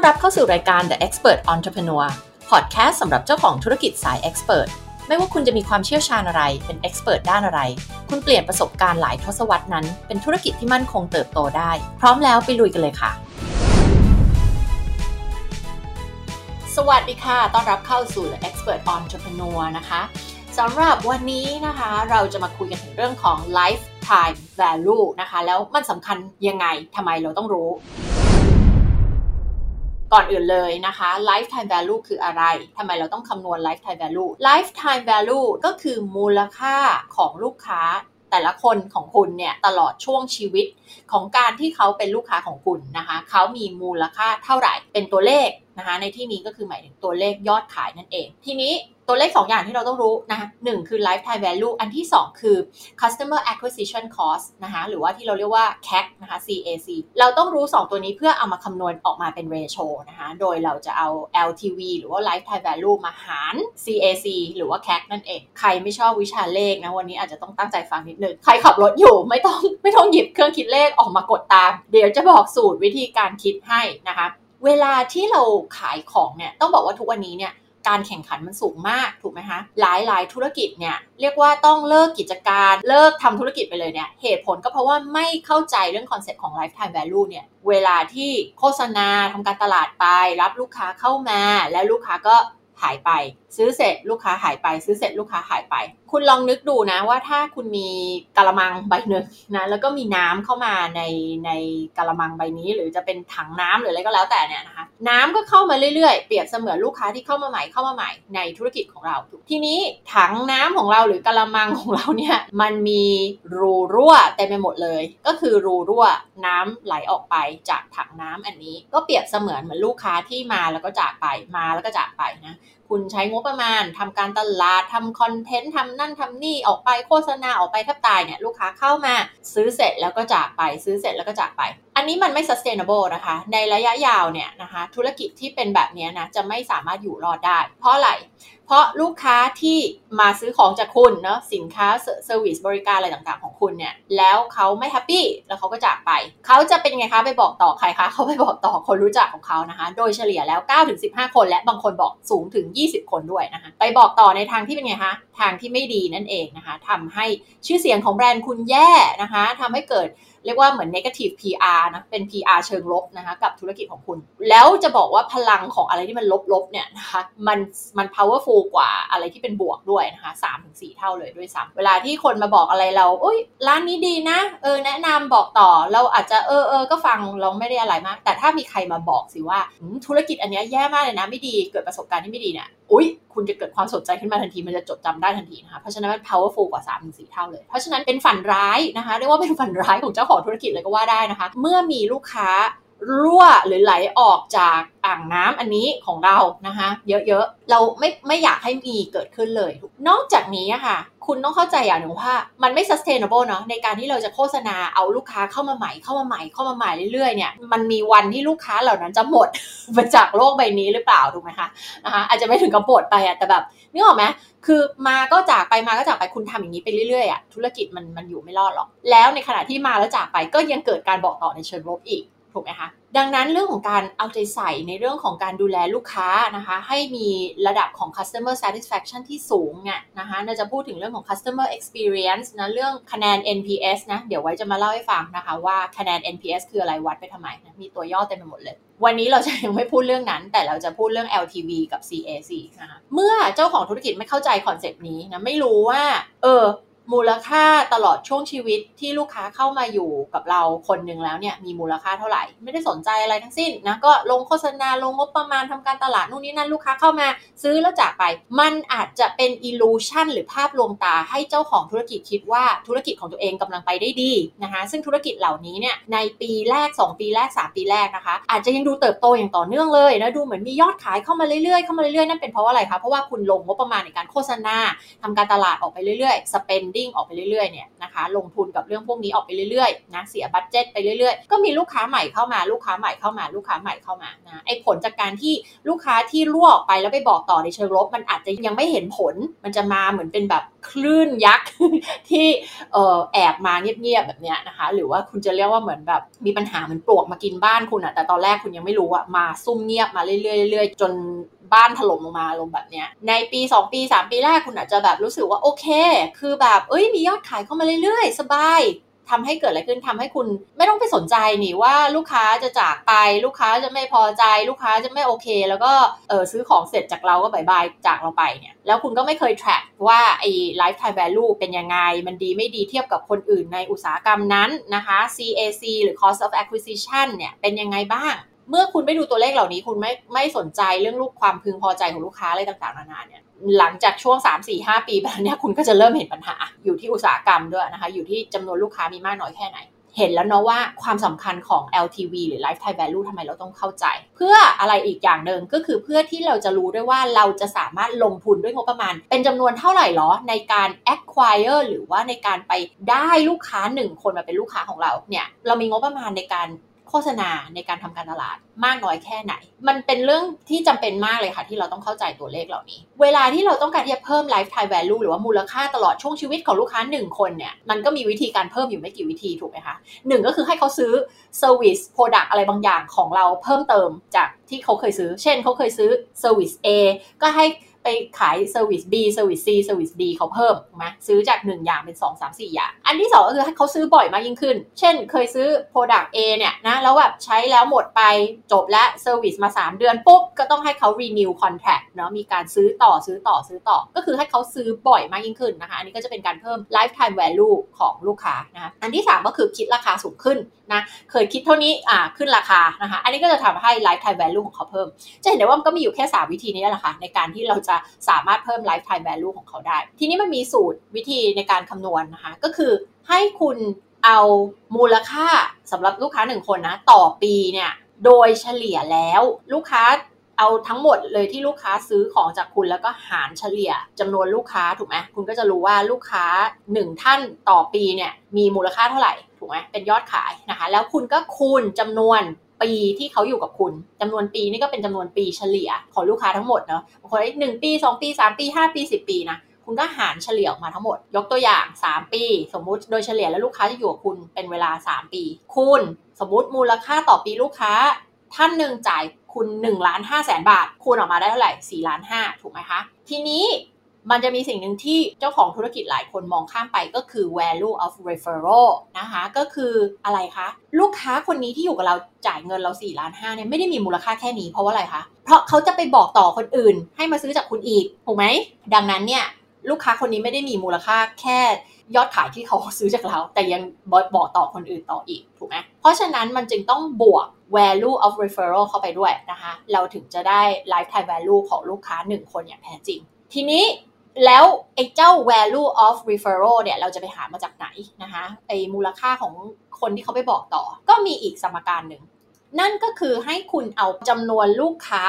อนรับเข้าสู่รายการ The Expert Entrepreneur Podcast สำหรับเจ้าของธุรกิจสาย Expert ไม่ว่าคุณจะมีความเชี่ยวชาญอะไร เป็น Expert ด้านอะไร คุณเปลี่ยนประสบการณ์หลายทศวรรษนั้น เป็นธุรกิจที่มั่นคงเติบโตได้ พร้อมแล้วไปลุยกันเลยค่ะ สวัสดีค่ะ ต้อนรับเข้าสู่ The Expert Entrepreneur นะคะสำหรับวันนี้นะคะ เราจะมาคุยกันถึงเรื่องของ lifetime value นะคะ แล้วมันสำคัญยังไงทำไมเราต้องรู้ ก่อนอื่นเลยนะคะ lifetime value คืออะไร ทำไมเราต้องคำนวณ lifetime value lifetime value ก็คือมูลค่าของลูกค้าแต่ละคนของคุณเนี่ยตลอดช่วงชีวิตของการที่เขาเป็นลูกค้าของคุณนะคะ เขามีมูลค่าเท่าไหร่ เป็นตัวเลข นะคะในที่นี้ก็คือหมายถึงตัวเลขยอดขายนั่นเอง ทีนี้ตัวเลข 2 อย่างที่เราต้องรู้นะคะหคือ lifetime value อันที่ 2 คือ customer acquisition cost นะคะหรือว่าที่เราเรียกว่า CAC นะคะ CAC เราต้องรู้ 2 ตัวนี้เพื่อเอามาคำนวณออกมาเป็น ratio นะคะโดยเราจะเอา LTV หรือว่า lifetime value มาหาร CAC หรือว่า CAC นั่นเอง ใครไม่ชอบวิชาเลขนะวันนี้อาจจะต้องตั้งใจฟังนิดนึง ใครขับรถอยู่ไม่ต้องไม่ต้องหยิบเครื่องคิดเลขออกมากดตาม เดี๋ยวจะบอกสูตรวิธีการคิดให้นะคะ เวลาที่เราขายของเนี่ยต้องบอกว่าทุกวันนี้เนี่ยการแข่งขันมันสูงมากถูกไหมคะหลายหลายธุรกิจเนี่ยเรียกว่าต้องเลิกกิจการเลิกทำธุรกิจไปเลยเนี่ยเหตุผลก็เพราะว่าไม่เข้าใจเรื่อง concept ของ lifetime value เนี่ยเวลาที่โฆษณาทำการตลาดไป รับลูกค้าเข้ามา แล้วลูกค้าก็หายไป ซื้อเสร็จลูกค้าหายไป ซื้อเสร็จลูกค้าหายไป คุณลองนึกดูนะว่าถ้าคุณมีกะละมังใบหนึ่งนะแล้วก็มีน้ำเข้ามาในในกะละมังใบนี้ หรือจะเป็นถังน้ำหรืออะไรก็แล้วแต่เนี่ยนะคะน้ำก็เข้ามาเรื่อยๆ เปรียบเสมือนลูกค้าที่เข้ามาใหม่เข้ามาใหม่ในธุรกิจของเรา ทีนี้ถังน้ำของเราหรือกะละมังของเราเนี่ยมันมีรูรั่วเต็มไปหมดเลย ก็คือรูรั่วน้ำไหลออกไปจากถังน้ำอันนี้ ก็เปรียบเสมือนเหมือนลูกค้าที่มาแล้วก็จากไปมาแล้วก็จากไปนะ คุณใช้งบประมาณทำการตลาดทำคอนเทนต์ทำนั่นทำนี่ออกไปโฆษณาออกไปแทบตายเนี่ยลูกค้าเข้ามาซื้อเสร็จแล้วก็จากไปซื้อเสร็จแล้วก็จากไปอันนี้มันไม่ sustainable นะคะ ในระยะยาวเนี่ยนะคะ ธุรกิจที่เป็นแบบนี้นะจะไม่สามารถอยู่รอดได้ เพราะอะไร เพราะลูกค้าที่มาซื้อของจากคุณเนาะสินค้าเซอร์วิสบริการอะไรต่างๆของคุณเนี่ย แล้วเขาไม่แฮปปี้แล้วเขาก็จากไป เขาจะเป็นไงคะไปบอกต่อใครคะเขาไปบอกต่อคนรู้จักของเขานะคะ โดยเฉลี่ยแล้ว 9-15 คนและบางคนบอกสูงถึง 20 คนด้วยนะคะ ไปบอกต่อในทางที่เป็นไงคะทางที่ไม่ดีนั่นเองนะคะทำให้ชื่อเสียงของแบรนด์คุณแย่นะคะทำให้เกิด เรียกว่าเหมือน negative PR นะ เป็น PR เชิงลบนะคะกับธุรกิจของคุณ แล้วจะบอกว่าพลังของอะไรที่มันลบๆเนี่ยนะคะมันมัน powerful กว่าอะไรที่เป็นบวกด้วยนะคะสามถึงสี่เท่าเลยด้วยซ้ำเวลาที่คนมาบอกอะไรเราอุ้ยร้านนี้ดีนะ เออแนะนำบอกต่อเราอาจจะเออเออก็ฟังเราไม่ได้อะไรมาก แต่ถ้ามีใครมาบอกสิว่าธุรกิจอันนี้แย่มากเลยนะไม่ดีเกิดประสบการณ์ที่ไม่ดีเนี่ย อุ้ยคุณจะเกิดความสนใจขึ้นมาทันที มันจะจดจำได้ทันทีนะคะ เพราะฉะนั้นมัน powerful กว่า3ามถึงสเท่าเลย เพราะฉะนั้นเป็นฝันร้ายนะคะ เรียกว่าเป็นฝันร้ายของเจ้าของธุรกิจเลยก็ว่าได้นะคะ เมื่อมีลูกค้า รั่วหรือไหลออกจากอ่างน้ำอันนี้ของเรานะคะเยอะๆ เราไม่ไม่อยากให้มีเกิดขึ้นเลย นอกจากนี้ค่ะ คุณต้องเข้าใจอย่างหนึ่งว่า มันไม่ sustainable เนาะในการที่เราจะโฆษณาเอาลูกค้าเข้ามาใหม่เข้ามาใหม่เข้ามาใหม่เรื่อยๆเนี่ยมันมีวันที่ลูกค้าเหล่านั้นจะหมดไปจากโลกใบนี้หรือเปล่าถูกไหมคะนะคะอาจจะไม่ถึงกับหมดไปอะแต่แบบนึกออกไหมคือมาก็จากไปมาก็จากไปคุณทำอย่างนี้ไปเรื่อยๆอะธุรกิจมันมันอยู่ไม่รอดหรอกแล้วในขณะที่มาแล้วจากไปก็ยังเกิดการบอกต่อในเชิงลบอีก ถูกไหมคะดังนั้นเรื่องของการเอาใจใส่ในเรื่องของการดูแลลูกค้านะคะให้มีระดับของ customer satisfaction ที่สูงเนี่ยนะคะเราจะพูดถึงเรื่องของ customer experience นะเรื่องคะแนน NPS นะเดี๋ยวไว้จะมาเล่าให้ฟังนะคะว่าคะแนน NPS คืออะไรวัดไปทำไมนะมีตัวย่อเต็มไปหมดเลย วันนี้เราจะยังไม่พูดเรื่องนั้น แต่เราจะพูดเรื่อง LTV กับ CAC นะคะเมื่อเจ้าของธุรกิจไม่เข้าใจ concept นี้นะไม่รู้ว่าเออ มูลค่าตลอดช่วงชีวิตที่ลูกค้าเข้ามาอยู่กับเราคนหนึ่งแล้วเนี่ยมีมูลค่าเท่าไหร่ ไม่ได้สนใจอะไรทั้งสิ้นนะก็ลงโฆษณาลงงบประมาณทำการตลาดนู่นนี่นั่นลูกค้าเข้ามา ซื้อแล้วจากไป มันอาจจะเป็นอิลูชันหรือภาพลวงตาให้เจ้าของธุรกิจคิดว่าธุรกิจของตัวเองกำลังไปได้ดีนะคะซึ่งธุรกิจเหล่านี้เนี่ยในปีแรก 2 ปีแรก 3 ปีแรกนะคะ อาจจะยังดูเติบโตอย่างต่อเนื่องเลยนะดูเหมือนมียอดขายเข้ามาเรื่อยๆเข้ามาเรื่อยๆนั่นเป็นเพราะว่าอะไรคะเพราะว่าคุณลงงบประมาณในการโฆษณาทำการตลาดออกไปเรื่อยๆ spending spending ออกไปเรื่อยๆเนี่ยนะคะลงทุนกับเรื่องพวกนี้ออกไปเรื่อยๆนะเสียบัตเจ็ตไปเรื่อยๆ ก็มีลูกค้าใหม่เข้ามาลูกค้าใหม่เข้ามาลูกค้าใหม่เข้ามานะไอ้ผลจากการที่ลูกค้าที่รั่วออกไปแล้วไปบอกต่อในเชิงลบ มันอาจจะยังไม่เห็นผล มันจะมาเหมือนเป็นแบบคลื่นยักษ์ที่เออแอบมาเงียบๆแบบเนี้ยนะคะ หรือว่าคุณจะเรียกว่าเหมือนแบบมีปัญหาเหมือนปลวกมากินบ้านคุณอะแต่ตอนแรกคุณยังไม่รู้อะมาซุ่มเงียบมาเรื่อยๆจนบ้านถล่มลงมาลงแบบเนี้ยในปี 2 ปี 3 ปีแรกคุณอาจจะแบบรู้สึกว่าโอเค คือแบบเอ้ยมียอดขายเข้ามาเรื่อยๆ สบายทำให้เกิดอะไรขึ้นทำให้คุณไม่ต้องไปสนใจนี่ว่าลูกค้าจะจากไปลูกค้าจะไม่พอใจลูกค้าจะไม่โอเค แล้วก็เออซื้อของเสร็จจากเราก็บายบายจากเราไปเนี่ยแล้วคุณก็ไม่เคย track ว่าไอ้ lifetime value เป็นยังไง มันดีไม่ดีเทียบกับคนอื่นในอุตสาหกรรมนั้นนะคะ CAC หรือ cost of acquisition เนี่ยเป็นยังไงบ้าง เมื่อคุณไม่ดูตัวเลขเหล่านี้ คุณไม่ไม่สนใจเรื่องลูกความพึงพอใจของลูกค้าอะไรต่างๆนานาเนี่ยหลังจากช่วง 3 4 5 ปีไปแล้วเนี่ยคุณก็จะเริ่มเห็นปัญหา อยู่ที่อุตสาหกรรมด้วยนะคะ อยู่ที่จำนวนลูกค้ามีมากน้อยแค่ไหน เห็นแล้วเนาะว่าความสำคัญของ LTV หรือ Lifetime Value ทำไมเราต้องเข้าใจ เพื่ออะไรอีกอย่างหนึ่งก็คือเพื่อที่เราจะรู้ด้วยว่าเราจะสามารถลงทุนด้วยงบประมาณ เป็นจำนวนเท่าไหร่หรอในการ acquire หรือว่าในการไปได้ลูกค้าหนึ่งคนมาเป็นลูกค้าของเราเนี่ยเรามีงบประมาณในการ โฆษณาในการทำการตลาดมากน้อยแค่ไหน มันเป็นเรื่องที่จำเป็นมากเลยค่ะ ที่เราต้องเข้าใจตัวเลขเหล่านี้ เวลาที่เราต้องการที่จะเพิ่ม lifetime value หรือว่ามูลค่าตลอดช่วงชีวิตของลูกค้า 1 คนเนี่ย มันก็มีวิธีการเพิ่มอยู่ไม่กี่วิธีถูกไหมคะหนึ่งก็คือให้เขาซื้อ service product อะไรบางอย่างของเราเพิ่มเติมจากที่เขาเคยซื้อ เช่นเขาเคยซื้อ service A ก็ให้ ไปขายเซอร์วิส B เซอร์วิส C เซอร์วิส D เขาเพิ่มถูกไหมซื้อจาก 1 อย่างเป็น 2 3 4 อย่าง อันที่ 2 ก็คือให้เขาซื้อบ่อยมากยิ่งขึ้น เช่น เคยซื้อ Product A เนี่ยนะแล้วแบบใช้แล้วหมดไปจบและเซอร์วิสมา 3 เดือนปุ๊บ ก็ต้องให้เขา renew contract เนาะมีการซื้อต่อซื้อต่อซื้อต่อ ก็คือให้เขาซื้อบ่อยมากยิ่งขึ้นนะคะ อันนี้ก็จะเป็นการเพิ่ม lifetime value ของลูกค้านะะอันที่ 3 ก็คือคิดราคาสูงขึ้นนะเคยคิดเท่านี้อ่าขึ้นราคานะคะอันนี้ก็จะทำให้ lifetime value ของเขาเพิ่ม จะเห็นได้ว่ามันก็มีอยู่แค่ 3 วิธีนี้แหละค่ะในการที่เราจะสามารถเพิ่ม lifetime value ของเขาได้ ทีนี้มันมีสูตรวิธีในการคำนวณนะคะ ก็คือให้คุณเอามูลค่าสำหรับลูกค้า1คนนะ ต่อปีเนี่ยโดยเฉลี่ยแล้วลูกค้าเอาทั้งหมดเลยที่ลูกค้าซื้อของจากคุณแล้วก็หารเฉลี่ยจำนวนลูกค้าถูกไหมคุณก็จะรู้ว่าลูกค้า 1 ท่านต่อปีเนี่ยมีมูลค่าเท่าไหร่ถูกไหมเป็นยอดขายนะคะ แล้วคุณก็คูณจำนวน ปีที่เขาอยู่กับคุณจำนวนปีนี่ก็เป็นจำนวนปีเฉลี่ยของลูกค้าทั้งหมดเนาะบางคนหนึ่งปีสองปีสามปีห้าปีสิบปีนะคุณก็หารเฉลี่ยออกมาทั้งหมด ยกตัวอย่าง 3 ปี สมมุติโดยเฉลี่ยแล้วลูกค้าจะอยู่กับคุณเป็นเวลา 3 ปี คูณสมมุติมูลค่าต่อปีลูกค้า ท่านหนึ่งจ่ายคุณ1ล้าน5แสนบาท คูณออกมาได้เท่าไหร่4ล้าน5ถูกไหมคะ ทีนี้ มันจะมีสิ่งหนึ่งที่เจ้าของธุรกิจหลายคนมองข้ามไปก็คือ value of referral นะคะ ก็คืออะไรคะ ลูกค้าคนนี้ที่อยู่กับเราจ่ายเงินเรา4ล้าน5เนี่ยไม่ได้มีมูลค่าแค่นี้เพราะว่าอะไรคะ เพราะเขาจะไปบอกต่อคนอื่น ให้มาซื้อจากคุณอีกถูกไหม ดังนั้นเนี่ยลูกค้าคนนี้ไม่ได้มีมูลค่าแค่ยอดขายที่เขาซื้อจากเรา แต่ยังบอกต่อคนอื่นต่ออีกถูกไหมเพราะฉะนั้นมันจึงต้องบวก value of referral เข้าไปด้วยนะคะ เราถึงจะได้ lifetime value ของลูกค้า 1 คนอย่างแท้จริง ทีนี้ แล้วไอ้เจ้า value of referral เนี่ยเราจะไปหามาจากไหนนะคะไอ้มูลค่าของคนที่เขาไปบอกต่อ ก็มีอีกสมการหนึ่ง นั่นก็คือให้คุณเอาจำนวนลูกค้า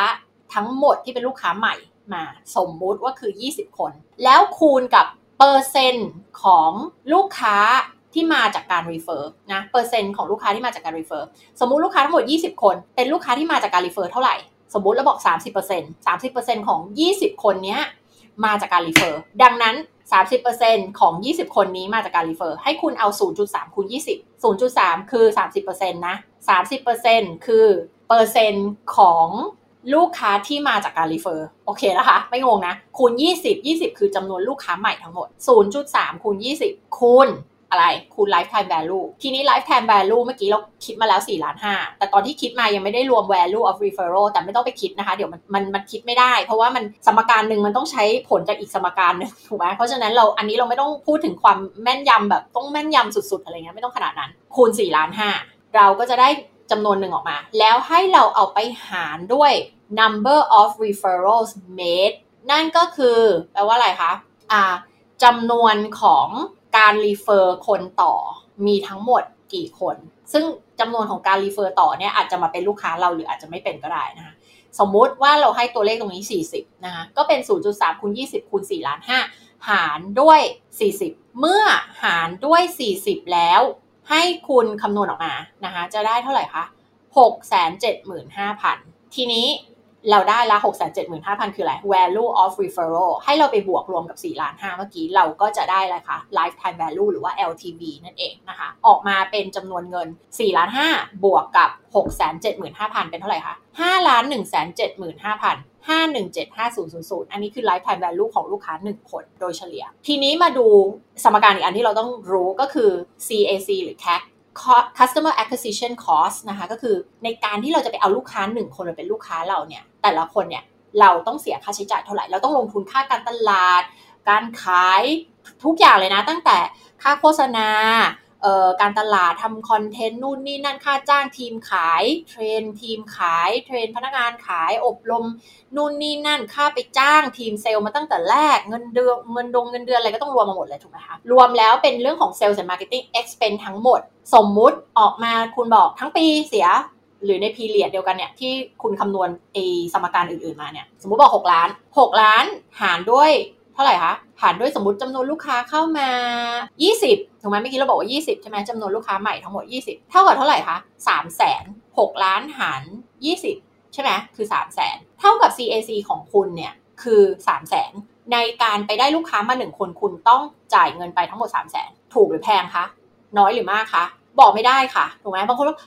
ทั้งหมดที่เป็นลูกค้าใหม่มาสมมุติว่าคือ 20 คน แล้วคูณกับเปอร์เซ็นต์ของลูกค้าที่มาจากการ refer นะเปอร์เซ็นต์ของลูกค้าที่มาจากการ refer สมมุติลูกค้าทั้งหมด 20 คน เป็นลูกค้าที่มาจากการ refer เท่าไหร่ สมมุติเราบอก 30% 30%ของ 20 คนเนี้ย มาจากการ refer ดังนั้น 30%ของ 20 คนนี้มาจากการ refer ให้คุณเอา 0.3 คูณ 20 0.3 คือ 30%นะ 30%คือเปอร์เซ็นต์ของลูกค้าที่มาจากการ refer โอเคนะคะ ไม่งงนะ คูณ 20 20 คือจำนวนลูกค้าใหม่ทั้งหมด 0.3 คูณ 20 คูณ อะไรคูณ lifetime value ทีนี้ lifetime value เมื่อกี้เราคิดมาแล้ว4ล้าน5แต่ตอนที่คิดมายังไม่ได้รวม value of referral แต่ไม่ต้องไปคิดนะคะ เดี๋ยวมันมันมันคิดไม่ได้ เพราะว่ามันสมการหนึ่งมันต้องใช้ผลจากอีกสมการหนึ่งถูกไหมเพราะฉะนั้นเราอันนี้เราไม่ต้องพูดถึงความแม่นยำแบบต้องแม่นยำสุดๆอะไรเงี้ยไม่ต้องขนาดนั้น คูณ4ล้าน5เราก็จะได้จำนวนหนึ่งออกมา แล้วให้เราเอาไปหารด้วย number of referrals made นั่นก็คือแปลว่าอะไรคะ อ่าจำนวนของ การ refer คนต่อมีทั้งหมดกี่คน ซึ่งจำนวนของการ refer ต่อเนี่ยอาจจะมาเป็นลูกค้าเราหรืออาจจะไม่เป็นก็ได้นะคะสมมุติว่าเราให้ตัวเลขตรงนี้ 40 นะคะ ก็เป็น 0.3คูณ20คูณ4ล้าน5หารด้วย 40 เมื่อหารด้วย 40 แล้ว ให้คุณคำนวณออกมานะคะ จะได้เท่าไหร่คะ 675,000 ทีนี้ เราได้ละ675,000 คืออะไร value of referral ให้เราไปบวกรวมกับ4ล้าน5เมื่อกี้ เราก็จะได้อะไรคะ lifetime value หรือว่า LTV นั่นเองนะคะ ออกมาเป็นจำนวนเงิน4ล้าน5บวกกับ 675,000 เป็นเท่าไหร่คะ5ล้าน175,000 5175000อันนี้คือ lifetime value ของลูกค้า 1 คนโดยเฉลี่ย ทีนี้มาดูสมการอีกอันที่เราต้องรู้ก็คือ CAC หรือ CAC customer acquisition cost นะคะก็คือในการที่เราจะไปเอาลูกค้าหนึ่งคนมาเป็นลูกค้าเราเนี่ยแต่ละคนเนี่ยเราต้องเสียค่าใช้จ่ายเท่าไหร่ เราต้องลงทุนค่าการตลาด การขายทุกอย่างเลยนะ ตั้งแต่ค่าโฆษณา การตลาดทำคอนเทนต์นู่นนี่นั่นค่าจ้างทีมขาย train ทีมขาย train พนักงานขายอบรมนู่นนี่นั่นค่าไปจ้างทีมเซลล์มาตั้งแต่แรกเงินเดือนเงินดงเงินเดือนอะไรก็ต้องรวมมาหมดเลยถูกไหมคะรวมแล้วเป็นเรื่องของเซลล์และ marketing expense ทั้งหมด สมมุติออกมาคุณบอกทั้งปีเสียหรือใน period เดียวกันเนี่ยที่คุณคำนวณเอสมการอื่นๆมาเนี่ยสมมุติบอก 6 ล้าน 6 ล้านหารด้วย เท่าไหร่คะหารด้วยสมมติจำนวนลูกค้าเข้ามา 20ถูกไหมเมื่อกี้เราบอกว่า 20 ใช่ไหมจำนวนลูกค้าใหม่ทั้งหมด 20 เท่ากับเท่าไหร่คะ3แสน6ล้านหาร 20 ใช่ไหมคือ 3 0 0แสนเท่ากับ CAC ของคุณเนี่ยคือ 3 0 0แสนในการไปได้ลูกค้ามาหนึ่งคนคุณต้องจ่ายเงินไปทั้งหมด 3 0 0แสนถูกหรือแพงคะ น้อยหรือมากคะ บอกไม่ได้ค่ะ ถูกไหมบางคนบอก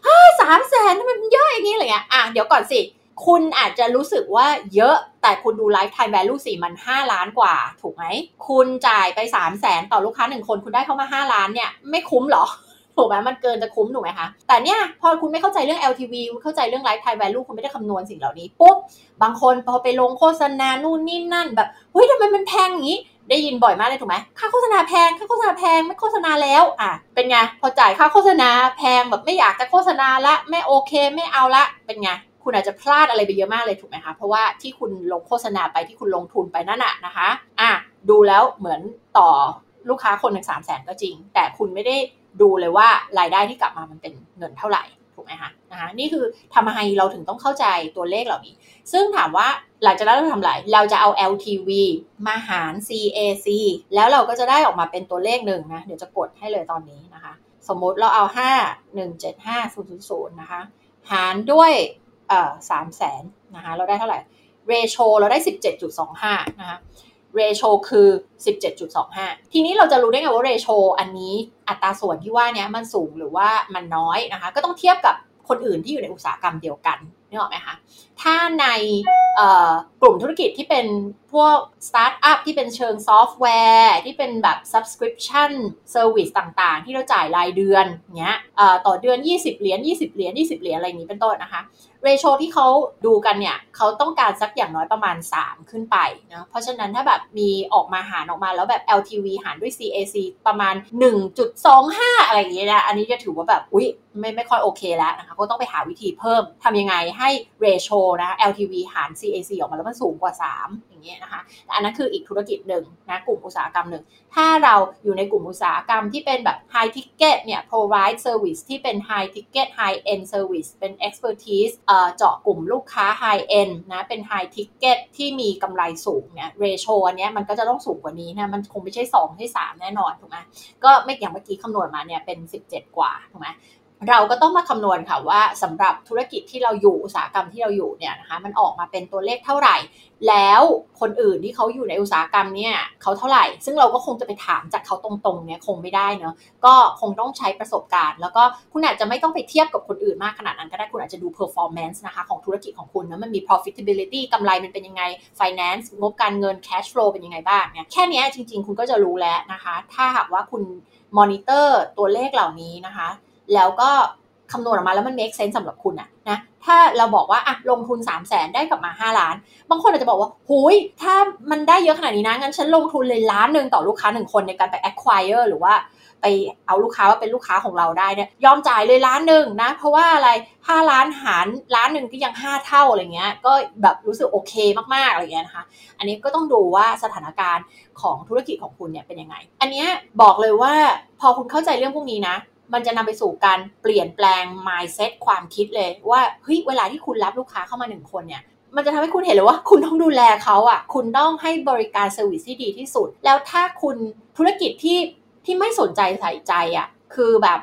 สามแสนมันเยอะอย่างนี้อะไรเงี้ยอะเดี๋ยวก่อนสิ คุณอาจจะรู้สึกว่าเยอะแต่คุณดู lifetime value สิมัน 5 ล้านกว่า ถูกไหม คุณจ่ายไป 3 0 0แสนต่อลูกค้าหนึ่งคน คุณได้เข้ามา 5 ล้านเนี่ย ไม่คุ้มหรอ ถูกไหมมันเกินจะคุ้มถูกไหมคะ แต่เนี่ย พอคุณไม่เข้าใจเรื่อง LTV เข้าใจเรื่อง lifetime value คุณไม่ได้คำนวณสิ่งเหล่านี้ ปุ๊บ บางคนพอไปลงโฆษณา นู่นนี่นั่น แบบเฮ้ยทำไมมันแพงอย่างนี้ได้ยินบ่อยมากเลยถูกไหมค่าโฆษณาแพง ค่าโฆษณาแพง ไม่โฆษณาแล้ว อะ เป็นไง พอจ่ายค่าโฆษณาแพงแบบไม่อยากจะโฆษณาละ ไม่โอเค ไม่เอาละ เป็นไง คุณอาจจะพลาดอะไรไปเยอะมากเลยถูกไหมคะ เพราะว่าที่คุณลงโฆษณาไปที่คุณลงทุนไปนั่นน่ะนะคะ อะดูแล้วเหมือนต่อลูกค้าคนหนึ่งสามแสนก็จริง แต่คุณไม่ได้ดูเลยว่ารายได้ที่กลับมามันเป็นเงินเท่าไหร่ถูกไหมคะนะคะนี่คือทำไมเราถึงต้องเข้าใจตัวเลขเหล่านี้ ซึ่งถามว่าหลังจากนั้นเราทำอะไรเราจะเอา LTV มาหาร CAC แล้วเราก็จะได้ออกมาเป็นตัวเลขหนึ่งนะ เดี๋ยวจะกดให้เลยตอนนี้นะคะ สมมติเราเอา 5 1 7 5 0 0 0 นะคะ หารด้วย สามแสนนะคะเราได้เท่าไหร่ ratio เราได้ 17.25นะคะ ratio คือ 17.25 ทีนี้เราจะรู้ได้ไงว่า ratio อันนี้อัตราส่วนที่ว่านี้มันสูงหรือว่ามันน้อยนะคะก็ต้องเทียบกับคนอื่นที่อยู่ในอุตสาหกรรมเดียวกัน นึกออกไหมคะ ถ้าในกลุ่มธุรกิจที่เป็นพวกสตาร์ทอัพที่เป็นเชิงซอฟต์แวร์ ที่เป็นแบบ subscription service ต่างๆ ที่เราจ่ายรายเดือนเงี้ยต่อเดือน 20 เหรียญ 20 เหรียญ 20 เหรียญอะไรอย่างนี้เป็นต้นนะคะ เรโชที่เขาดูกันเนี่ยเขาต้องการสักอย่างน้อยประมาณ 3 ขึ้นไปนะเพราะฉะนั้นถ้าแบบมีออกมาหารออกมาแล้วแบบ LTV หารด้วย CAC ประมาณ 1.25 อะไรอย่างเงี้ยนะอันนี้จะถือว่าแบบอุ๊ยไม่ไม่ค่อยโอเคแล้วนะคะก็ต้องไปหาวิธีเพิ่มทำยังไงให้ให้เรโชนะ LTV หาร CAC ออกมาแล้วมันสูงกว่า 3 อย่างเงี้ยนะคะแต่อันนั้นคืออีกธุรกิจหนึ่งนะกลุ่มอุตสาหกรรมหนึ่ง ถ้าเราอยู่ในกลุ่มอุตสาหกรรมที่เป็นแบบ high ticket เนี่ย provide service ที่เป็น high ticket high end service เป็น expertise เจาะกลุ่มลูกค้า high end นะเป็น high ticket ที่มีกำไรสูงเนี่ย ratio อันเนี้ยมันก็จะต้องสูงกว่านี้นะมันคงไม่ใช่2ใช่3แน่นอนถูกไหมก็ไม่อย่างเมื่อกี้คำนวณมาเนี่ยเป็น 17 กว่าถูกไหม เราก็ต้องมาคำนวณค่ะว่าสำหรับธุรกิจที่เราอยู่อุตสาหกรรมที่เราอยู่เนี่ยนะคะมันออกมาเป็นตัวเลขเท่าไหร่ แล้วคนอื่นที่เขาอยู่ในอุตสาหกรรมเนี่ยเขาเท่าไหร่ ซึ่งเราก็คงจะไปถามจากเขาตรงๆเนี่ยคงไม่ได้เนาะก็คงต้องใช้ประสบการณ์ แล้วก็คุณอาจจะไม่ต้องไปเทียบกับคนอื่นมากขนาดนั้นก็ได้คุณอาจจะดู performance นะคะของธุรกิจของคุณนะมันมี profitability กำไรมันเป็นยังไง finance งบการเงิน cash flow เป็นยังไงบ้างเนี่ยแค่นี้จริง ๆ คุณก็จะรู้แล้วนะคะ ถ้าหากว่าคุณมอนิเตอร์ตัวเลขเหล่านี้นะคะ แล้วก็คำนวณออกมาแล้วมัน make sense สำหรับคุณอะนะถ้าเราบอกว่าอะลงทุน 3 0 0แสนได้กลับมา 5 ล้าน บางคนอาจจะบอกว่าหุยถ้ามันได้เยอะขนาดนี้นะ งั้นฉันลงทุนเลยล้านหนึ่งต่อลูกค้าหนึ่งคนในการไป acquire หรือว่าไปเอาลูกค้าว่าเป็นลูกค้าของเราได้เนี่ยยอมจ่ายเลยล้านหนึ่งนะ เพราะว่าอะไร 5 ล้านหารล้านหนึ่งก็ยัง 5 เท่าอะไรเงี้ยก็แบบรู้สึกโอเคมากๆอะไรเงี้ยนะคะอันนี้ก็ต้องดูว่าสถานการณ์ของธุรกิจของคุณเนี่ยเป็นยังไง อันนี้บอกเลยว่าพอคุณเข้าใจเรื่องพวกนี้นะ มันจะนำไปสู่การเปลี่ยนแปลง mindset ความคิดเลยว่าเฮ้ยเวลาที่คุณรับลูกค้าเข้ามาหนึ่งคนเนี่ยมันจะทำให้คุณเห็นเลยว่าคุณต้องดูแลเขาอะ คุณต้องให้บริการเซอร์วิสที่ดีที่สุด แล้วถ้าคุณธุรกิจที่ที่ไม่สนใจใส่ใจอะ คือแบบ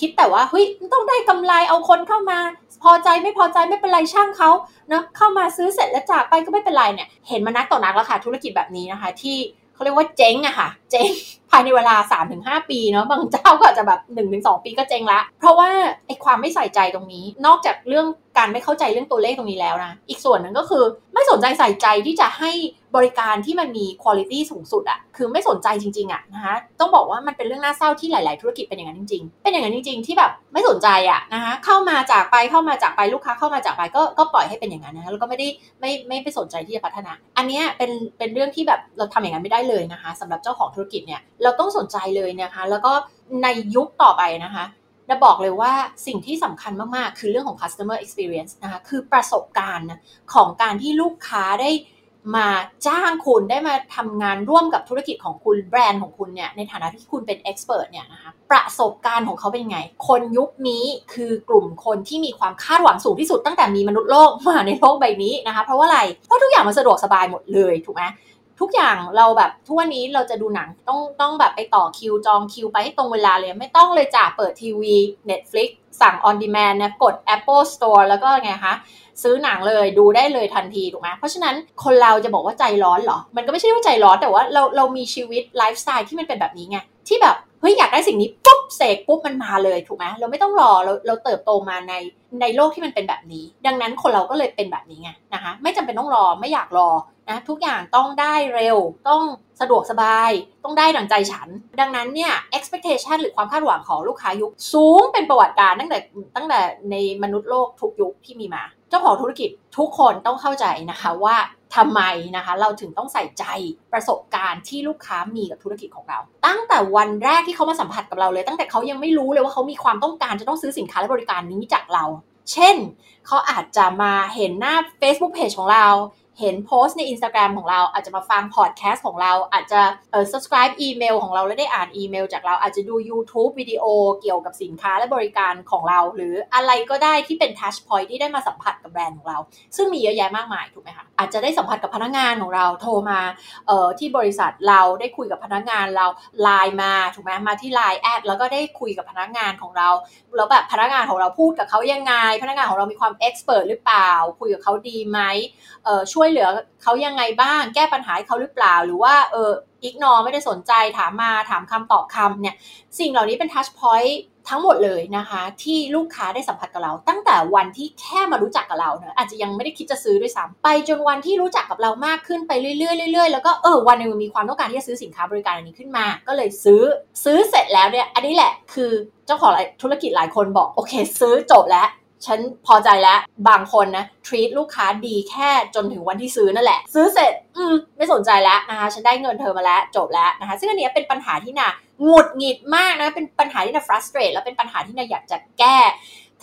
คิดแต่ว่าเฮ้ยต้องได้กำไรเอาคนเข้ามา พอใจไม่พอใจไม่เป็นไรช่างเขาเนาะเข้ามาซื้อเสร็จแล้วจากไปก็ไม่เป็นไรเนี่ย เห็นมานักต่อนักแล้วค่ะธุรกิจแบบนี้นะคะ ที่เขาเรียกว่าเจ๊งอะค่ะ เจ๊งภายในเวลา 3-5 ปีเนาะบางเจ้าก็จะแบบ 1-2 ปีก็เจ๊งละ เพราะว่าไอ้ความไม่ใส่ใจตรงนี้ นอกจากเรื่องการไม่เข้าใจเรื่องตัวเลขตรงนี้แล้วนะอีกส่วนหนึ่งก็คือไม่สนใจใส่ใจที่จะให้บริการที่มันมีคุณภาพสูงสุดอะคือไม่สนใจจริงๆอะนะคะต้องบอกว่ามันเป็นเรื่องน่าเศร้าที่หลาย ๆ ธุรกิจเป็นอย่างนั้นจริง ๆ เป็นอย่างนั้นจริง ๆ ที่แบบไม่สนใจอะนะคะเข้ามาจากไปเข้ามาจากไปลูกค้าเข้ามาจากไปก็ก็ปล่อยให้เป็นอย่างนั้นนะคะแล้วก็ไม่ได้ไม่ไม่ไปสนใจที่จะพัฒนา อันนี้เป็นเป็นเรื่องที่แบบเราทำอย่างนั้นไม่ได้เลยนะคะสำหรับเจ้าของธุรกิจเนี่ยเราต้องสนใจเลยนะคะ แล้วก็ในยุคต่อไปนะคะจะบอกเลยว่าสิ่งที่สำคัญมาก ๆ คือเรื่องของ customer experience นะคะ คือประสบการณ์ของการที่ลูกค้าได้มาจ้างคุณได้มาทำงานร่วมกับธุรกิจของคุณแบรนด์ของคุณเนี่ย ในฐานะที่คุณเป็น expert เนี่ยนะคะ ประสบการณ์ของเขาเป็นยังไง คนยุคนี้คือกลุ่มคนที่มีความคาดหวังสูงที่สุดตั้งแต่มีมนุษย์โลกมาในโลกใบนี้นะคะ เพราะว่าอะไร เพราะทุกอย่างมันสะดวกสบายหมดเลย ถูกไหม ทุกอย่างเราแบบทุกวันนี้เราจะดูหนังต้องต้องแบบไปต่อคิวจองคิวไปให้ตรงเวลาเลย ไม่ต้องเลยจ้ะเปิดทีวี Netflix สั่ง on demand นะกด Apple Store แล้วก็ไงคะซื้อหนังเลยดูได้เลยทันทีถูกไหมเพราะฉะนั้นคนเราจะบอกว่าใจร้อนเหรอ มันก็ไม่ใช่ว่าใจร้อนแต่ว่าเราเรามีชีวิตไลฟ์สไตล์ที่มันเป็นแบบนี้ไงที่แบบเฮ้ยอยากได้สิ่งนี้ปุ๊บเสกปุ๊บมันมาเลยถูกไหมเราไม่ต้องรอเราเราเติบโตมาในในโลกที่มันเป็นแบบนี้ ดังนั้นคนเราก็เลยเป็นแบบนี้ไงนะคะ ไม่จำเป็นต้องรอไม่อยากรอ นะทุกอย่างต้องได้เร็ว ต้องสะดวกสบาย ต้องได้ดังใจฉัน ดังนั้นเนี่ย expectation หรือความคาดหวังของลูกค้ายุค สูงเป็นประวัติการตั้งแต่ตั้งแต่ในมนุษย์โลกทุกยุคที่มีมา เจ้าของธุรกิจทุกคนต้องเข้าใจนะคะว่าทำไมนะคะเราถึงต้องใส่ใจประสบการณ์ที่ลูกค้ามีกับธุรกิจของเรา ตั้งแต่วันแรกที่เขามาสัมผัสกับเราเลย ตั้งแต่เขายังไม่รู้เลยว่าเขามีความต้องการจะต้องซื้อสินค้าและบริการนี้จากเรา เช่น เขาอาจจะมาเห็นหน้า Facebook Page ของเรา เห็นโพสต์ใน Instagram ของเราอาจจะมาฟังพอดแคสต์ของเราอาจจะเอ่อ subscribe อีเมลของเราแล้วได้อ่านอีเมล จากเราอาจจะดู YouTube วิดีโอเกี่ยวกับสินค้าและบริการของเรา หรืออะไรก็ได้ที่เป็น touch point ที่ได้มาสัมผัสกับแบรนด์ของเรา ซึ่งมีเยอะแยะมากมายถูกไหมคะอาจจะได้สัมผัสกับพนักงานของเราโทรมาเอ่อที่บริษัทเราได้คุยกับพนักงานเราไลน์มาถูกไหมมาที่ไลน์แอดแล้วก็ได้คุยกับพนักงานของเราแล้วแบบพนักงานของเราพูดกับเขายังไง พนักงานของเรามีความ express หรือเปล่า คุยกับเขาดีไหมเอ่อช่วยเหลือเขายังไงบ้าง แก้ปัญหาเขาหรือเปล่า หรือว่าเออ ignore ไม่ได้สนใจถามมาถามคำตอบคำเนี่ย สิ่งเหล่านี้เป็น touch point ทั้งหมดเลยนะคะ ที่ลูกค้าได้สัมผัสกับเรา ตั้งแต่วันที่แค่มารู้จักกับเราเนะอาจจะยังไม่ได้คิดจะซื้อด้วยซ้ำไปจนวันที่รู้จักกับเรามากขึ้นไปเรื่อยๆเรื่อยๆแล้วก็เออวันหนึ่งมีความต้องการที่จะซื้อสินค้าบริการอันนี้ขึ้นมา ก็เลยซื้อซื้อเสร็จแล้วเนี่ยอันนี้แหละคือเจ้าของธุรกิจหลายคนบอกโอเค ซื้อจบแล้ว ฉันพอใจแล้ว บางคนนะทรีตลูกค้าดีแค่จนถึงวันที่ซื้อนั่นแหละ ซื้อเสร็จ อืม ไม่สนใจแล้วนะคะ ฉันได้เงินเธอมาแล้ว จบแล้วนะคะ ซึ่งอันนี้เป็นปัญหาที่นาหงุดหงิดมากนะ เป็นปัญหาที่นา frustrate แล้วเป็นปัญหาที่นาอยากจะแก้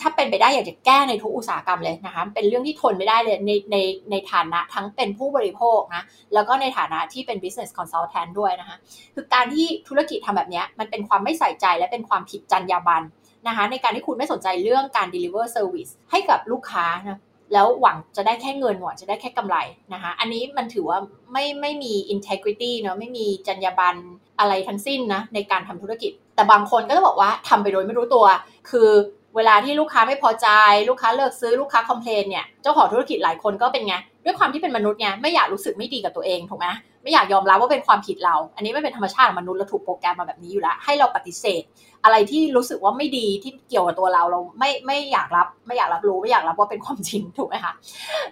ถ้าเป็นไปได้อยากจะแก้ในทุกอุตสาหกรรมเลยนะคะ เป็นเรื่องที่ทนไม่ได้เลยในในในฐานะทั้งเป็นผู้บริโภคนะ แล้วก็ในฐานะที่เป็น business consultant ด้วยนะคะ คือการที่ธุรกิจทำแบบนี้มันเป็นความไม่ใส่ใจและเป็นความผิดจรรยาบรรณ นะคะในการที่คุณไม่สนใจเรื่องการ deliver service ให้กับลูกค้านะแล้วหวังจะได้แค่เงินหวังจะได้แค่กำไรนะคะอันนี้มันถือว่าไม่ไม่มี integrity เนาะไม่มีจรรยาบรรณอะไรทั้งสิ้นนะในการทำธุรกิจ แต่บางคนก็จะบอกว่าทำไปโดยไม่รู้ตัว คือเวลาที่ลูกค้าไม่พอใจ ลูกค้าเลิกซื้อลูกค้าคอมเพลนเนี่ยเจ้าของธุรกิจหลายคนก็เป็นไงด้วยความที่เป็นมนุษย์ไงไม่อยากรู้สึกไม่ดีกับตัวเองถูกไหม ไม่อยากยอมรับว่าเป็นความผิดเรา อันนี้ไม่เป็นธรรมชาติของมนุษย์เราถูกโปรแกรมมาแบบนี้อยู่แล้ว ให้เราปฏิเสธ อะไรที่รู้สึกว่าไม่ดีที่เกี่ยวกับตัวเราเราไม่ไม่อยากรับ ไม่อยากรับรู้ไม่อยากรับว่าเป็นความจริงถูกไหมคะ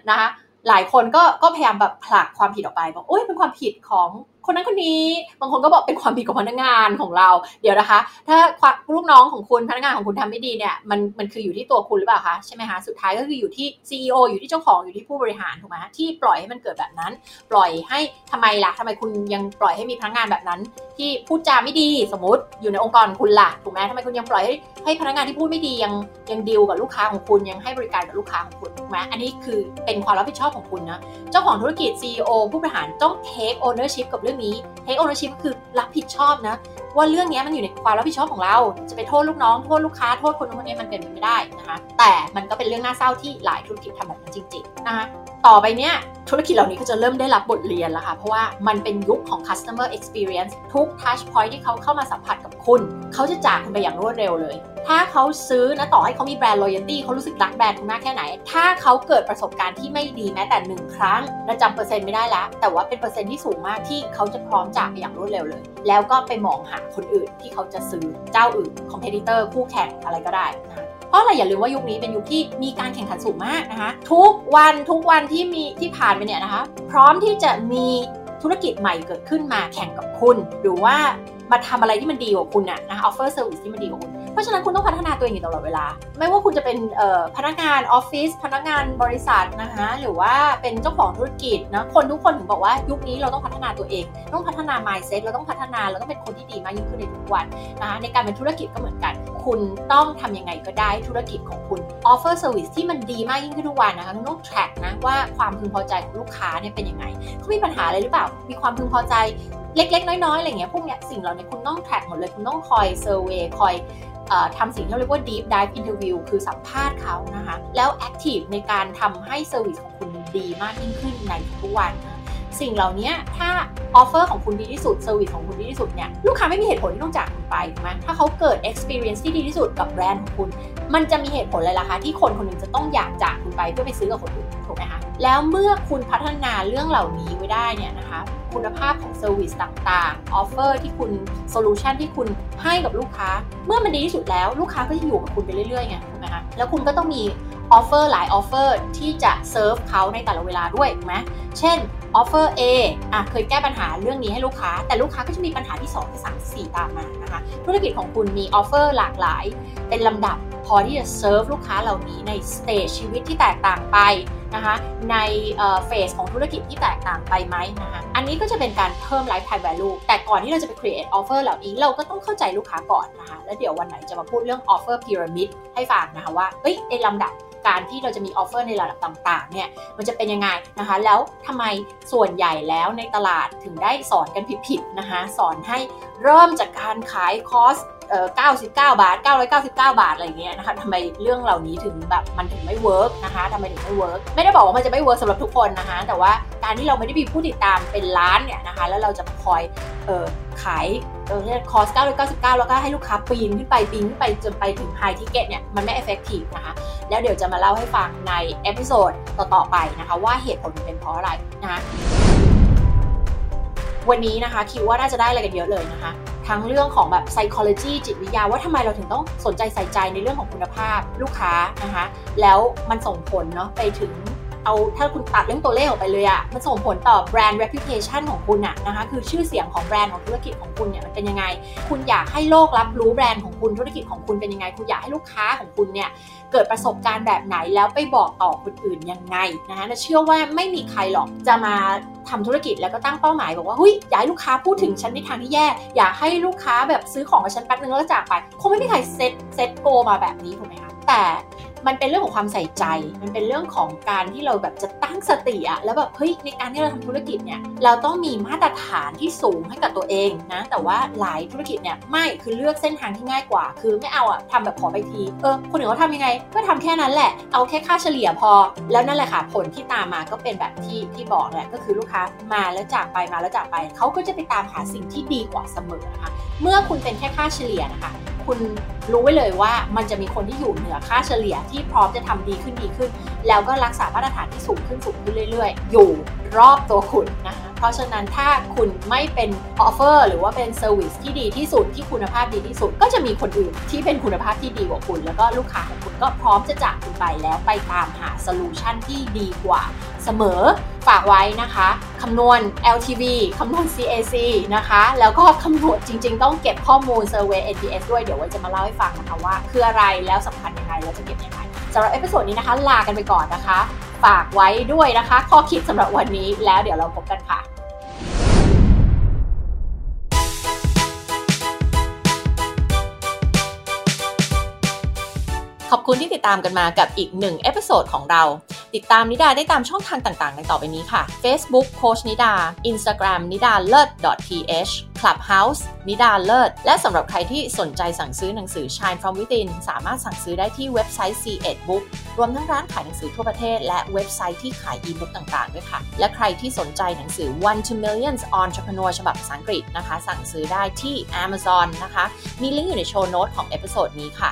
นะคะหลายคนก็ก็พยายามแบบผลักความผิดออกไปบอกโอ้ยเป็นความผิดของคนนั้นคนนี้บางคนก็บอกเป็นความผิดของพนักงานของเรา เดี๋ยวนะคะ ถ้าลูกน้องของคุณพนักงานของคุณทำไม่ดีเนี่ยมันมันคืออยู่ที่ตัวคุณหรือเปล่าคะใช่ไหมคะสุดท้ายก็คืออยู่ที่ CEO อยู่ที่เจ้าของอยู่ที่ผู้บริหารถูกไหมที่ปล่อยให้มันเกิดแบบนั้น ปล่อยให้ทำไมล่ะทำไมคุณยังปล่อยให้มีพนักงานแบบนั้น ที่พูดจาไม่ดีสมมติอยู่ในองค์กรคุณล่ะถูกไหมทำไมคุณยังปล่อยให้ให้พนักงานที่พูดไม่ดียังยังดีลกับลูกค้าของคุณยังให้บริการกับลูกค้าของคุณถูกไหมอันนี้คือเป็นความรับผิดชอบของคุณนะเจ้าของธุรกิจ CEO ผู้บริหารต้อง take ownership กับเรื่องนี้ take ownership คือรับผิดชอบนะ ว่าเรื่องนี้มันอยู่ในความรับผิดชอบของเรา จะไปโทษลูกน้องโทษลูกค้าโทษคนนู้นคนนี้มันเป็นไปไม่ได้นะคะแต่มันก็เป็นเรื่องน่าเศร้าที่หลายธุรกิจทำแบบนั้นจริงๆนะคะ ต่อไปเนี้ยธุรกิจเหล่านี้ก็จะเริ่มได้รับบทเรียนแล้วค่ะ เพราะว่ามันเป็นยุคของ customer experience ทุก touch point ที่เขาเข้ามาสัมผัสกับคุณ เขาจะจากคุณไปอย่างรวดเร็วเลย ถ้าเขาซื้อนะต่อให้เขามีแบรนด์ loyalty เขารู้สึกรักแบรนด์คุณมากแค่ไหน ถ้าเขาเกิดประสบการณ์ที่ไม่ดีแม้แต่หนึ่งครั้งนะจำเปอร์เซ็นต์ไม่ได้แล้วแต่ว่าเป็นเปอร์เซ็นต์ที่สูงมากที่เขาจะพร้อมจากไปอย่างรวดเร็วเลย แล้วก็ไปมองหาคนอื่นที่เขาจะซื้อเจ้าอื่น competitor คู่แข่งอะไรก็ได้นะ เพราะอะไรอย่าลืมว่ายุคนี้เป็นยุคที่มีการแข่งขันสูงมากนะคะ ทุกวันทุกวันที่มีที่ผ่านไปเนี่ยนะคะ พร้อมที่จะมีธุรกิจใหม่เกิดขึ้นมาแข่งกับคุณ หรือว่า มาทำอะไรที่มันดีกว่าคุณอะนะคะ offer service ที่มันดีกว่าคุณ เพราะฉะนั้นคุณต้องพัฒนาตัวเองอยู่ตลอดเวลา ไม่ว่าคุณจะเป็นพนักงานออฟฟิศพนักงานบริษัทนะคะหรือว่าเป็นเจ้าของธุรกิจนะคนทุกคนถึงบอกว่ายุคนี้เราต้องพัฒนาตัวเอง ต้องพัฒนา mindset เราต้องพัฒนาเราต้องเป็นคนที่ดีมากยิ่งขึ้นในทุกวันนะคะในการเป็นธุรกิจก็เหมือนกัน คุณต้องทำยังไงก็ได้ธุรกิจของคุณ offer service ที่มันดีมากยิ่งขึ้นทุกวันนะคะคุณต้อง track นะว่าความพึงพอใจของลูกค้าเนี่ยเป็นยังไงเขามีปัญหาอะไรหรือเปล่า มีความพึงพอใจ เล็ก ๆ น้อยๆอะไรเงี้ยพวกเนี้ยสิ่งเหล่านี้คุณต้อง track หมดเลยคุณต้องคอย survey คอยทำสิ่งที่เรียกว่า deep dive interview คือสัมภาษณ์เขานะคะ แล้ว active ในการทำให้ service ของคุณดีมากยิ่งขึ้นในทุกวันสิ่งเหล่านี้ถ้า offer ของคุณดีที่สุด service ของคุณดีที่สุดเนี่ยลูกค้าไม่มีเหตุผลที่ต้องจากคุณไปถูกไหมถ้าเขาเกิด experience ที่ดีที่สุดกับแบรนด์ของคุณ มันจะมีเหตุผลอะไรล่ะคะที่คนคนหนึ่งจะต้องอยากจากคุณไปเพื่อไปซื้อกับคนอื่นถูกไหมคะแล้วเมื่อคุณพัฒนาเรื่องเหล่านี้ไว้ได้เนี่ยนะคะ คุณภาพของ service ต่างๆ offer ที่คุณ solution ที่คุณให้กับลูกค้า เมื่อมันดีที่สุดแล้วลูกค้าก็จะอยู่กับคุณไปเรื่อยๆไงถูกไหมคะแล้วคุณก็ต้องมี offer หลาย offer ที่จะเซิร์ฟเขาในแต่ละเวลาด้วยถูกไหมเช่น offer A อะเคยแก้ปัญหาเรื่องนี้ให้ลูกค้า แต่ลูกค้าก็จะมีปัญหาที่2ที่3 4ตามมานะคะธุรกิจของคุณมี offer หลากหลาย เป็นลำดับพอที่จะเซิร์ฟลูกค้าเหล่านี้ใน stage ชีวิตที่แตกต่างไปนะคะใน phase ของธุรกิจที่แตกต่างไปไหมนะคะอันนี้ก็จะเป็นการเพิ่ม lifetime value แต่ก่อนที่เราจะไป create offer เหล่านี้เราก็ต้องเข้าใจลูกค้าก่อนนะคะแล้วเดี๋ยววันไหนจะมาพูดเรื่อง offer pyramid ให้ฟังนะคะว่าเอ้ยในลำดับ การที่เราจะมี offer ในระดับต่างๆเนี่ยมันจะเป็นยังไงนะคะ แล้วทำไมส่วนใหญ่แล้วในตลาดถึงได้สอนกันผิดๆนะคะสอนให้เริ่มจากการขายคอร์สเอ่อ99 บาท 999 บาท อะไรเงี้ยนะคะทำไมเรื่องเหล่านี้ถึงแบบมันถึงไม่ work นะคะทำไมถึงไม่ work ไม่ได้บอกว่ามันจะไม่ work สำหรับทุกคนนะคะ แต่ว่าการที่เราไม่ได้มีผู้ติดตามเป็นล้านเนี่ยนะคะ แล้วเราจะคอยเออขาย เออคอร์ส999 แล้วก็ให้ลูกค้าปีนขึ้นไปปีนขึ้นไปจนไปถึง high ticket เนี่ยมันไม่ effective นะคะแล้วเดี๋ยวจะมาเล่าให้ฟังในepisode ต่อๆไปนะคะว่าเหตุผลมันเป็นเพราะอะไรนะคะวันนี้นะคะคิดว่าน่าจะได้อะไรกันเยอะเลยนะคะทั้งเรื่องของแบบ psychology จิตวิทยาว่าทำไมเราถึงต้องสนใจใส่ใจในเรื่องของคุณภาพลูกค้านะคะแล้วมันส่งผลเนาะไปถึง เอาถ้าคุณตัดเรื่องตัวเลขออกไปเลยอะมันส่งผลต่อแบรนด์ reputation ของคุณอะนะคะคือชื่อเสียงของแบรนด์ของธุรกิจของคุณเนี่ยมันเป็นยังไง คุณอยากให้โลกรับรู้แบรนด์ของคุณธุรกิจของคุณเป็นยังไง คุณอยากให้ลูกค้าของคุณเนี่ยเกิดประสบการณ์แบบไหนแล้วไปบอกต่อคนอื่นยังไงนะคะเชื่อว่าไม่มีใครหรอกจะมาทำธุรกิจแล้วก็ตั้งเป้าหมายบอกว่าเฮ้ยอยากให้ลูกค้าพูดถึงฉันในทางที่แย่ อยากให้ลูกค้าแบบซื้อของกับฉันแป๊บนึงแล้วจากไป คงไม่มีใครเซตเซตโกมาแบบนี้ถูกไหมคะแต่ มันเป็นเรื่องของความใส่ใจ มันเป็นเรื่องของการที่เราแบบจะตั้งสติอะแล้วแบบเฮ้ยในการที่เราทำธุรกิจเนี่ยเราต้องมีมาตรฐานที่สูงให้กับตัวเองนะแต่ว่าหลายธุรกิจเนี่ยไม่คือเลือกเส้นทางที่ง่ายกว่า คือไม่เอาอะทำแบบขอไปทีเออคนอื่นเขาทำยังไง ก็ทำแค่นั้นแหละเอาแค่ค่าเฉลี่ยพอ แล้วนั่นแหละค่ะผลที่ตามมาก็เป็นแบบที่ที่บอกแหละก็คือลูกค้ามาแล้วจากไปมาแล้วจากไปเขาก็จะไปตามหาสิ่งที่ดีกว่าเสมอนะคะเมื่อคุณเป็นแค่ค่าเฉลี่ยนะคะ คุณรู้ไว้เลยว่ามันจะมีคนที่อยู่เหนือค่าเฉลี่ยที่พร้อมจะทำดีขึ้นดีขึ้น แล้วก็รักษามาตรฐานที่สูงขึ้นสูงขึ้นเรื่อยๆ อยู่รอบตัวคุณนะคะเพราะฉะนั้นถ้าคุณไม่เป็น offer หรือว่าเป็น service ที่ดีที่สุดที่คุณภาพดีที่สุด ก็จะมีคนอื่นที่เป็นคุณภาพที่ดีกว่าคุณ แล้วก็ลูกค้าของคุณก็พร้อมจะจากคุณไปแล้วไปตามหา solution ที่ดีกว่า สมอฝากไว้นะคะคำนวณ LTV คำนวณ CAC นะคะ แล้วก็คำนวณจริงๆ ต้องเก็บข้อมูล Survey NPS ด้วยเดี๋ยวไว้จะมาเล่าให้ฟังนะคะว่า คืออะไรแล้วสำคัญยังไงแล้วจะเก็บยังไงสำหรับ episode นี้นะคะ ลากันไปก่อนนะคะ ฝากไว้ด้วยนะคะ ข้อคิดสำหรับวันนี้แล้วเดี๋ยวเราพบกันค่ะขอบคุณที่ติดตามกันมากับอีกหนึ่ง episode ของเรา ติดตามนิดาได้ตามช่องทางต่างๆในต่อไปนี้ค่ะ Facebook โค้ชนิดา Instagram นิดาเลิศ .th Clubhouse นิดาเลิศ และสำหรับใครที่สนใจสั่งซื้อหนังสือ Shine from Within สามารถสั่งซื้อได้ที่เว็บไซต์ SE-ED Book รวมทั้งร้านขายหนังสือทั่วประเทศ และเว็บไซต์ที่ขายอีบุ๊กต่างๆด้วยค่ะ และใครที่สนใจหนังสือ One to Millions Entrepreneur ฉบับภาษาอังกฤษนะคะ สั่งซื้อได้ที่ Amazon นะคะ มีลิงก์อยู่ใน show note ของ episode นี้ค่ะ